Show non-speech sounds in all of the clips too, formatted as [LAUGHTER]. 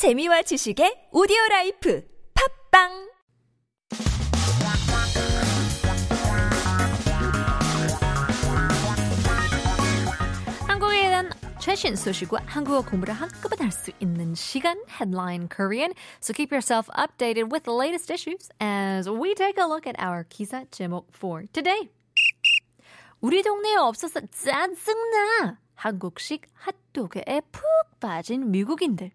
재미와 지식의 오디오 라이프 팝빵 한국에 대한 최신 소식과 한국어 공부를 한꺼번에 할 수 있는 시간 Headline Korean. So keep yourself updated with the latest issues as we take a look at our 기사 제목 for today. 우리 동네에 없어서 짜증나. 한국식 핫 도그에 푹 빠진 미국인들.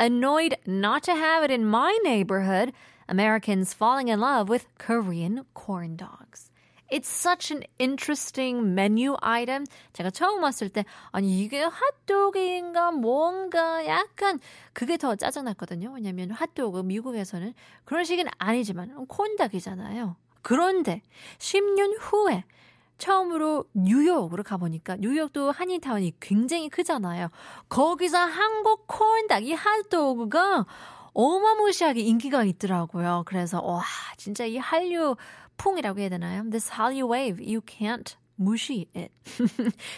Annoyed not to have it in my neighborhood. Americans falling in love with Korean corn dogs. It's such an interesting menu item. 제가 처음 왔을 때, 아니, 이게 핫도그인가 뭔가 약간 그게 더 짜증났거든요. 왜냐면 핫도그 미국에서는 그런 식은 아니지만 콘닭이잖아요. 그런데 10년 후에 처음으로 뉴욕으로 가보니까 뉴욕도 한인타운이 굉장히 크잖아요. 거기서 한국 콘닭 이 핫도그가 어마무시하게 인기가 있더라고요. 그래서 와 진짜 이 한류 풍이라고 해야 되나요? This Hallyu wave, you can't 무시 it.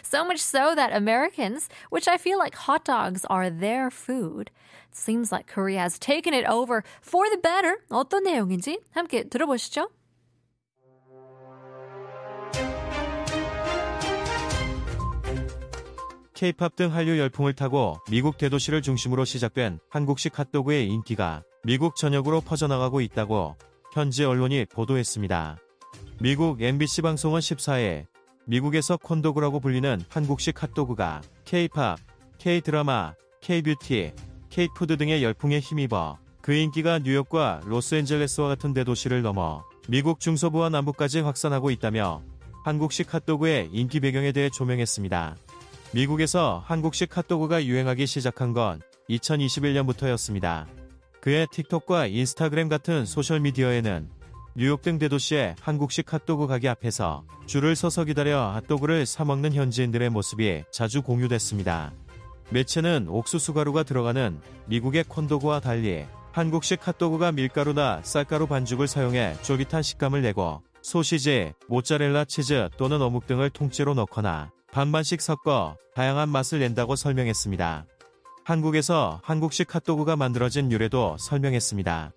so much so that Americans, which I feel like hot dogs are their food, seems like Korea has taken it over for the better. 어떤 내용인지 함께 들어보시죠. K-팝 등 한류 열풍을 타고 미국 대도시를 중심으로 시작된 한국식 핫도그의 인기가 미국 전역으로 퍼져나가고 있다고 현지 언론이 보도했습니다. 미국 MBC 방송은 14일 미국에서 콘도그라고 불리는 한국식 핫도그가 K-팝, K-드라마, K-뷰티, K-푸드 등의 열풍에 힘입어 그 인기가 뉴욕과 로스앤젤레스와 같은 대도시를 넘어 미국 중서부와 남부까지 확산하고 있다며 한국식 핫도그의 인기 배경에 대해 조명했습니다. 미국에서 한국식 핫도그가 유행하기 시작한 건 2021년부터였습니다. 그의 틱톡과 인스타그램 같은 소셜미디어에는 뉴욕 등 대도시의 한국식 핫도그 가게 앞에서 줄을 서서 기다려 핫도그를 사먹는 현지인들의 모습이 자주 공유됐습니다. 매체는 옥수수 가루가 들어가는 미국의 콘도그와 달리 한국식 핫도그가 밀가루나 쌀가루 반죽을 사용해 쫄깃한 식감을 내고 소시지, 모짜렐라 치즈 또는 어묵 등을 통째로 넣거나 반반씩 섞어 다양한 맛을 낸다고 설명했습니다. 한국에서 한국식 핫도그가 만들어진 유래도 설명했습니다.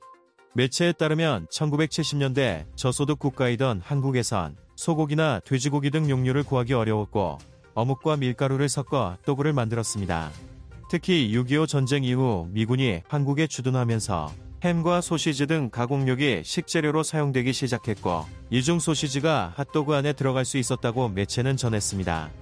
매체에 따르면 1970년대 저소득 국가이던 한국에선 소고기나 돼지고기 등 용류를 구하기 어려웠고 어묵과 밀가루를 섞어 핫도그를 만들었습니다. 특히 6.25 전쟁 이후 미군이 한국에 주둔하면서 햄과 소시지 등 가공육이 식재료로 사용되기 시작했고 이중 소시지가 핫도그 안에 들어갈 수 있었다고 매체는 전했습니다.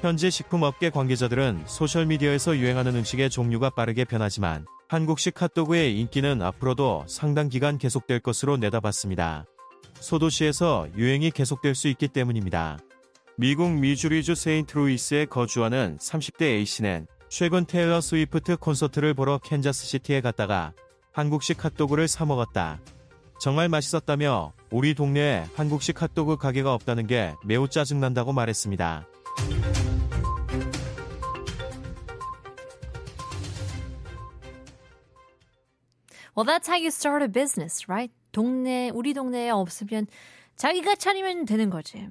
현지 식품업계 관계자들은 소셜미디어에서 유행하는 음식의 종류가 빠르게 변하지만 한국식 핫도그의 인기는 앞으로도 상당 기간 계속될 것으로 내다봤습니다. 소도시에서 유행이 계속될 수 있기 때문입니다. 미국 미주리주 세인트루이스에 거주하는 30대 A씨는 최근 테일러 스위프트 콘서트를 보러 캔자스시티에 갔다가 한국식 핫도그를 사 먹었다. 정말 맛있었다며 우리 동네에 한국식 핫도그 가게가 없다는 게 매우 짜증난다고 말했습니다. Well, that's how you start a business, right? 동네, 우리 동네에 없으면 자기가 차리면 되는 거지.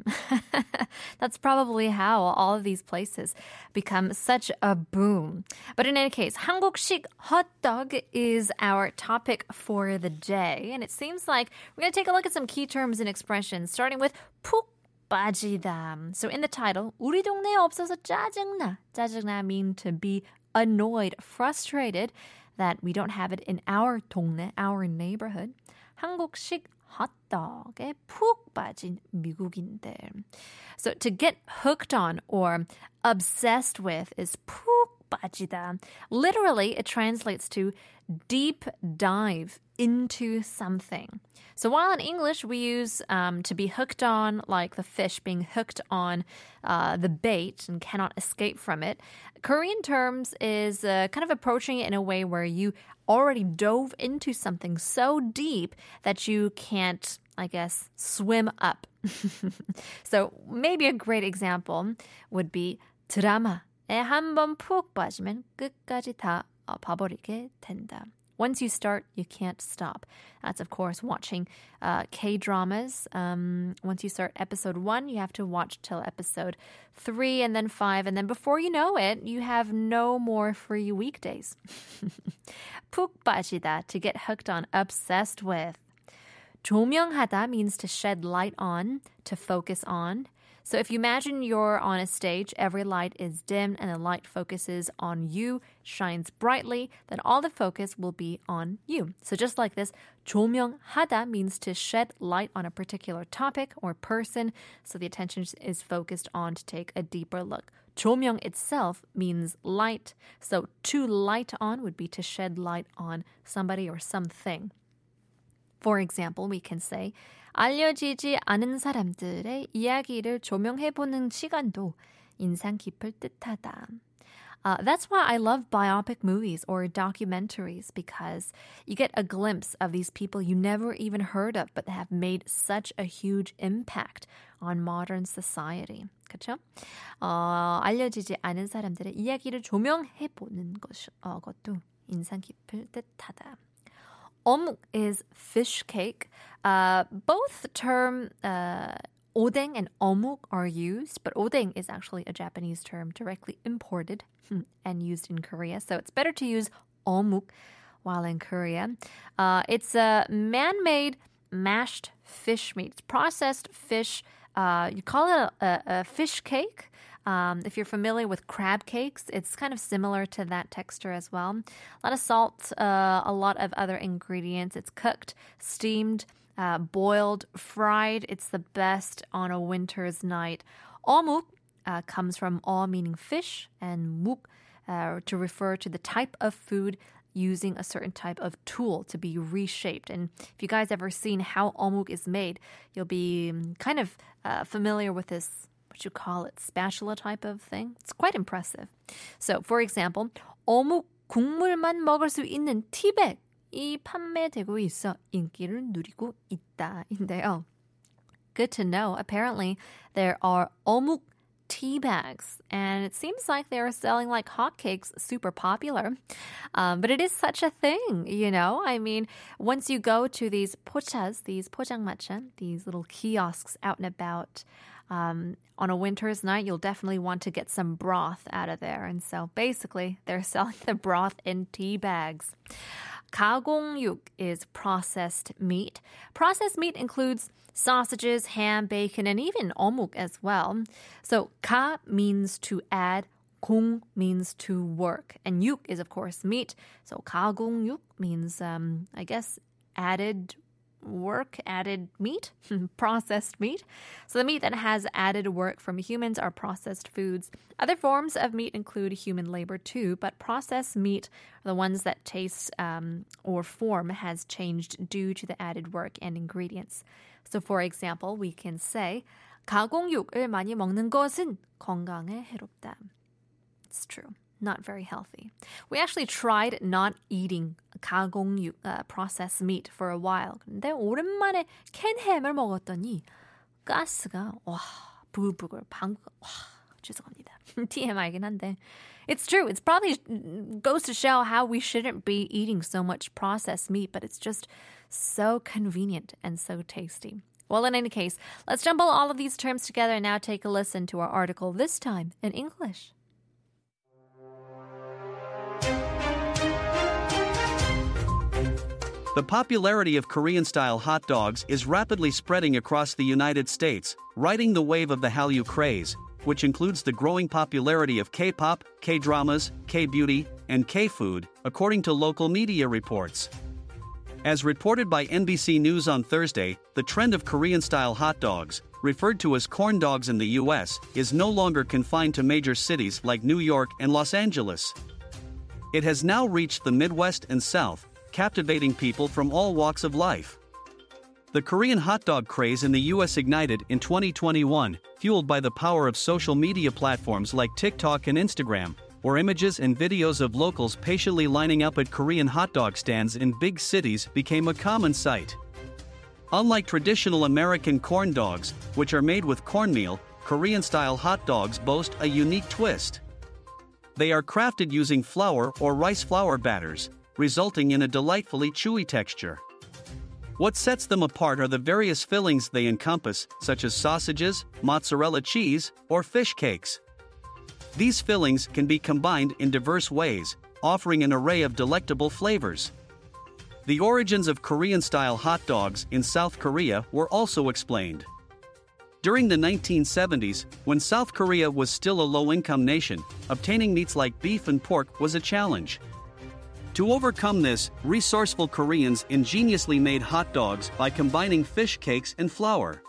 [LAUGHS] That's probably how all of these places become such a boom. But in any case, 한국식 hot dog is our topic for the day. And it seems like we're going to take a look at some key terms and expressions, starting with 푹 빠지다. So in the title, 우리 동네에 없어서 짜증나. 짜증나 mean to be annoyed, frustrated that we don't have it in our 동네, our neighborhood. 한국식 핫도그에 푹 빠진 미국인들. So to get hooked on or obsessed with is 푹 빠지다. Literally, it translates to deep dive into something. So while in English we use um, to be hooked on, like the fish being hooked on uh, the bait and cannot escape from it, Korean terms is uh, kind of approaching it in a way where you already dove into something so deep that you can't, I guess, swim up. [LAUGHS] so maybe a great example would be 드라마에 한번 푹 빠지면 끝까지 다 봐버리게 된다. Once you start, you can't stop. That's, of course, watching uh, K dramas. Um, once you start episode one, you have to watch till episode three and then five. And then before you know it, you have no more free weekdays. [LAUGHS] 푹 빠지다, to get hooked on, obsessed with. 조명하다 means to shed light on, to focus on. So if you imagine you're on a stage, every light is dim and the light focuses on you, shines brightly, then all the focus will be on you. So just like this, 조명하다 means to shed light on a particular topic or person, so the attention is focused on to take a deeper look. 조명 itself means light, so to light on would be to shed light on somebody or something. For example, we can say 알려지지 않은 사람들의 이야기를 조명해보는 시간도 인상 깊을 듯하다. Uh, that's why I love biopic movies or documentaries because you get a glimpse of these people you never even heard of but have made such a huge impact on modern society. 그렇죠? 어, 알려지지 않은 사람들의 이야기를 조명해보는 것, 어, 것도 인상 깊을 듯하다. Omuk is fish cake. Uh, both term uh, odeng and omuk are used, but odeng is actually a Japanese term directly imported [LAUGHS] and used in Korea. So it's better to use omuk while in Korea. Uh, it's a man-made mashed fish meat. It's processed fish. Uh, you call it a, a, a fish cake. Um, if you're familiar with crab cakes, it's kind of similar to that texture as well. A lot of salt, uh, a lot of other ingredients. It's cooked, steamed, uh, boiled, fried. It's the best on a winter's night. Omuk uh, comes from all meaning fish and muk uh, to refer to the type of food using a certain type of tool to be reshaped. And if you guys ever seen how omuk is made, you'll be um, kind of uh, familiar with this what you call it, spatula type of thing. It's quite impressive. So, for example, 어묵 국물만 먹을 수 있는 티백이 판매되고 있어 인기를 누리고 있다인데요. Good to know. Apparently, there are 어묵 tea bags, and it seems like they're selling like hotcakes, super popular. Um, but it is such a thing, you know. I mean, once you go to these pochas, these pojangmacha, these little kiosks out and about, um, on a winter's night, you'll definitely want to get some broth out of there. And so basically, they're [LAUGHS] selling the broth in tea bags. 가공육 is processed meat. Processed meat includes sausages, ham, bacon, and even omuk as well. So ka means to add, 공 means to work, and yuk is of course meat. So 가공육 means, um, I guess, added work added meat, [LAUGHS] processed meat. So the meat that has added work from humans are processed foods. Other forms of meat include human labor too, but processed meat are the ones that taste um, or form has changed due to the added work and ingredients. So for example, we can say 가공육을 많이 먹는 것은 건강에 해롭다. It's true not very healthy. We actually tried not eating 가공육, uh, processed meat for a while. 근데 오랜만에 캔햄을 먹었더니 가스가 와 부글부글 방 와, 죄송합니다. [LAUGHS] TMI긴 한데. It's true. It's probably goes to show how we shouldn't be eating so much processed meat, but it's just so convenient and so tasty. Well, in any case, let's jumble all of these terms together and now take a listen to our article, this time in English. The popularity of Korean style hot dogs is rapidly spreading across the United States, riding the wave of the Hallyu craze, which includes the growing popularity of K pop, K dramas, K beauty, and K food, according to local media reports. As reported by NBC News on Thursday, the trend of Korean style hot dogs, referred to as corn dogs in the US, is no longer confined to major cities like New York and Los Angeles. It has now reached the Midwest and South, captivating people from all walks of life. The Korean hot dog craze in the US ignited in 2021, fueled by the power of social media platforms like TikTok and Instagram, where images and videos of locals patiently lining up at Korean hot dog stands in big cities became a common sight. Unlike traditional American corn dogs, which are made with cornmeal, Korean style hot dogs boast a unique twist. They are crafted using flour or rice flour batters, resulting in a delightfully chewy texture. What sets them apart are the various fillings they encompass, such as sausages, mozzarella cheese, or fish cakes. These fillings can be combined in diverse ways, offering an array of delectable flavors. The origins of Korean style hot dogs in South Korea were also explained. During the 1970s, when South Korea was still a low income nation, obtaining meats like beef and pork was a challenge. To overcome this, resourceful Koreans ingeniously made hot dogs by combining fish cakes and flour.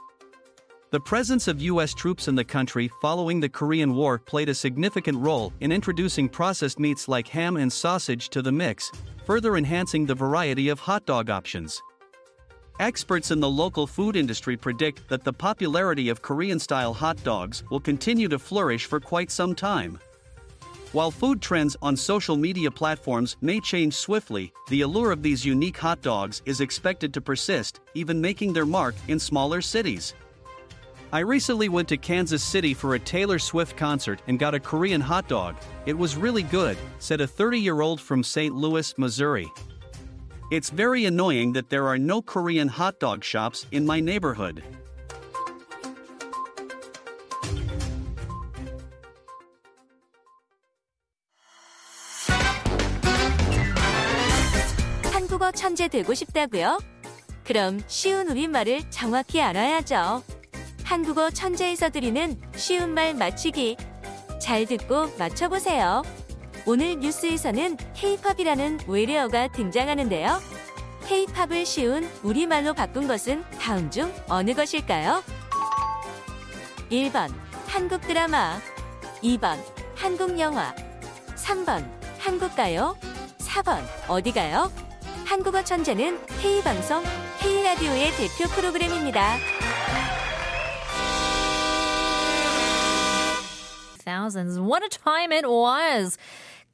The presence of U.S. troops in the country following the Korean War played a significant role in introducing processed meats like ham and sausage to the mix, further enhancing the variety of hot dog options. Experts in the local food industry predict that the popularity of Korean style hot dogs will continue to flourish for quite some time. While food trends on social media platforms may change swiftly, the allure of these unique hot dogs is expected to persist, even making their mark in smaller cities. I recently went to Kansas City for a Taylor Swift concert and got a Korean hot dog. It was really good, said a 30 year old from St. Louis, Missouri. It's very annoying that there are no Korean hot dog shops in my neighborhood. 천재 되고 싶다고요? 그럼 쉬운 우리말을 정확히 알아야죠. 한국어 천재에서 드리는 쉬운 말 맞추기. 잘 듣고 맞춰보세요. 오늘 뉴스에서는 K-팝이라는 외래어가 등장하는데요. K-팝을 쉬운 우리말로 바꾼 것은 다음 중 어느 것일까요? 1번 한국 드라마 2번 한국 영화 3번 한국 가요 4번 어디 가요? 한국어 천재는 K방송 K라디오의 대표 프로그램입니다. thousands. What a time it was!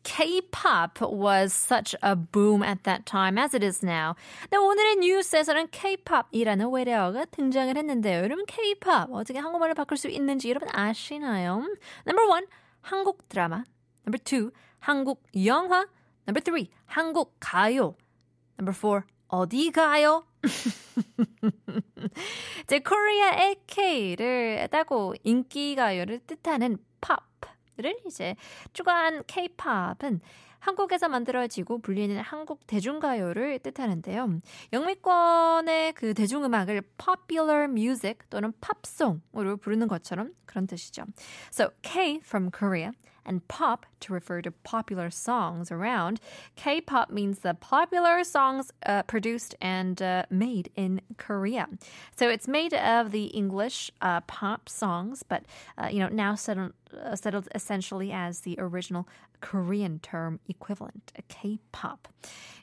K-pop was such a boom at that time as it is now. 네, 오늘의 뉴스에서는 K-pop이라는 외래어가 등장을 했는데요. 여러분 K-pop 어떻게 한국말을 바꿀 수 있는지 여러분 아시나요? Number one, 한국 드라마. Number two, 한국 영화. Number three, 한국 가요. Number four, 어디 가요? [LAUGHS] 이제 코리아의 K를 따고 인기가요를 뜻하는 팝을 이제 추가한 K-팝은 한국에서 만들어지고 불리는 한국 대중가요를 뜻하는데요. 영미권의 그 대중음악을 popular music 또는 팝송으로 부르는 것처럼 그런 뜻이죠. So K from Korea and pop to refer to popular songs around. K-pop means the popular songs uh, produced and uh, made in Korea. So it's made of the English uh, pop songs, but uh, you know now settled, uh, settled essentially as the original Korean term equivalent, K-pop.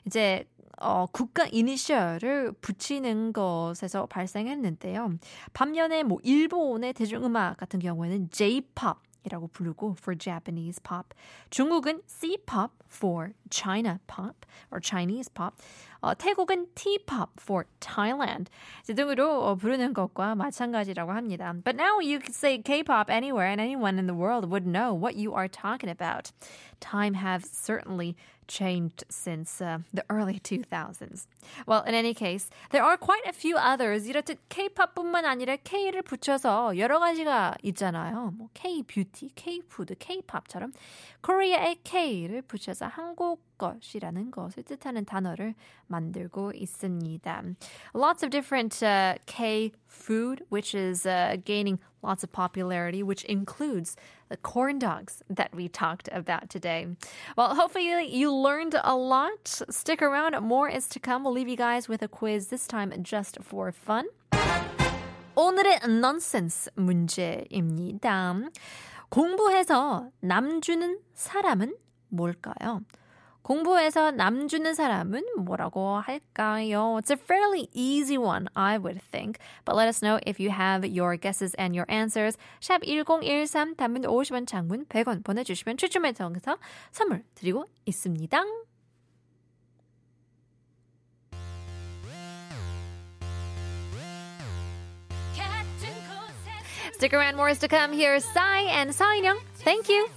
이제 어, 국가 이니셜을 붙이는 것에서 발생했는데요. 반면에 뭐 일본의 대중음악 같은 경우에는 J-pop 이라고 부르고 for Japanese pop. 중국은 C-pop for China pop or Chinese pop. 어, 태국은 T-pop for Thailand 등으로 어, 부르는 것과 마찬가지라고 합니다. But now you can say K-pop anywhere and anyone in the world would know what you are talking about. Time has certainly changed since uh, the early [LAUGHS] 2000s. Well, in any case, there are quite a few others. 이렇듯 K-pop뿐만 아니라 K를 붙여서 여러 가지가 있잖아요. 뭐 K-뷰티, K-푸드, K-팝처럼 코리아의 K를 붙여서 한국 것이라는 것을 뜻하는 단어를 만들고 있습니다. Lots of different uh, K food, which is uh, gaining lots of popularity, which includes the corn dogs that we talked about today. Well, hopefully you learned a lot. Stick around, more is to come. We'll leave you guys with a quiz, this time just for fun. 오늘의 nonsense 문제입니다. 공부해서 남 주는 사람은 뭘까요? 공부해서 남 주는 사람은 뭐라고 할까요? It's a fairly easy one, I would think. But let us know if you have your guesses and your answers. 샵 1013 단문 50원 장문 100원 보내주시면 추첨을 통해서 선물 드리고 있습니다. Stick around, more is to come. Here's Sai and Sainyoung. Thank you.